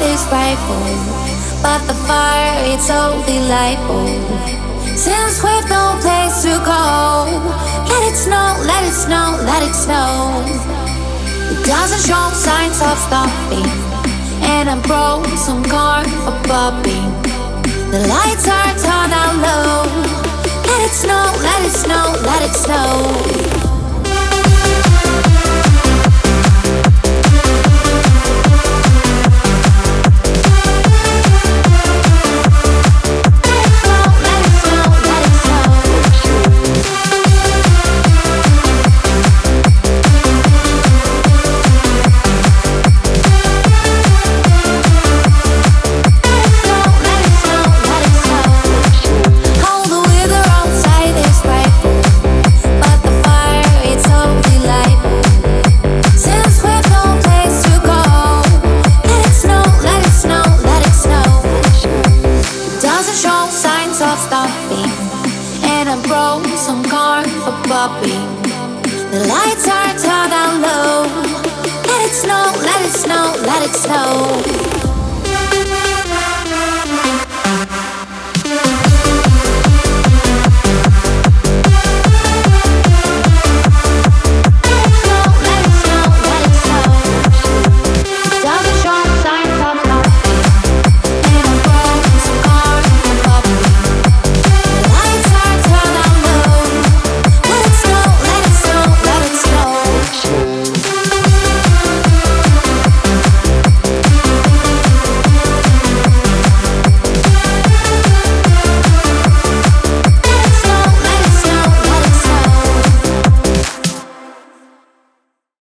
heart is frightful, but the fire it's so delightful. Since we've no place to go, let it snow, let it snow, let it snow. It doesn't show signs of stopping, and I'm broke some corn for popping. The lights are turned down love stopping, and I broke some car for Bobby. The lights are turned down low.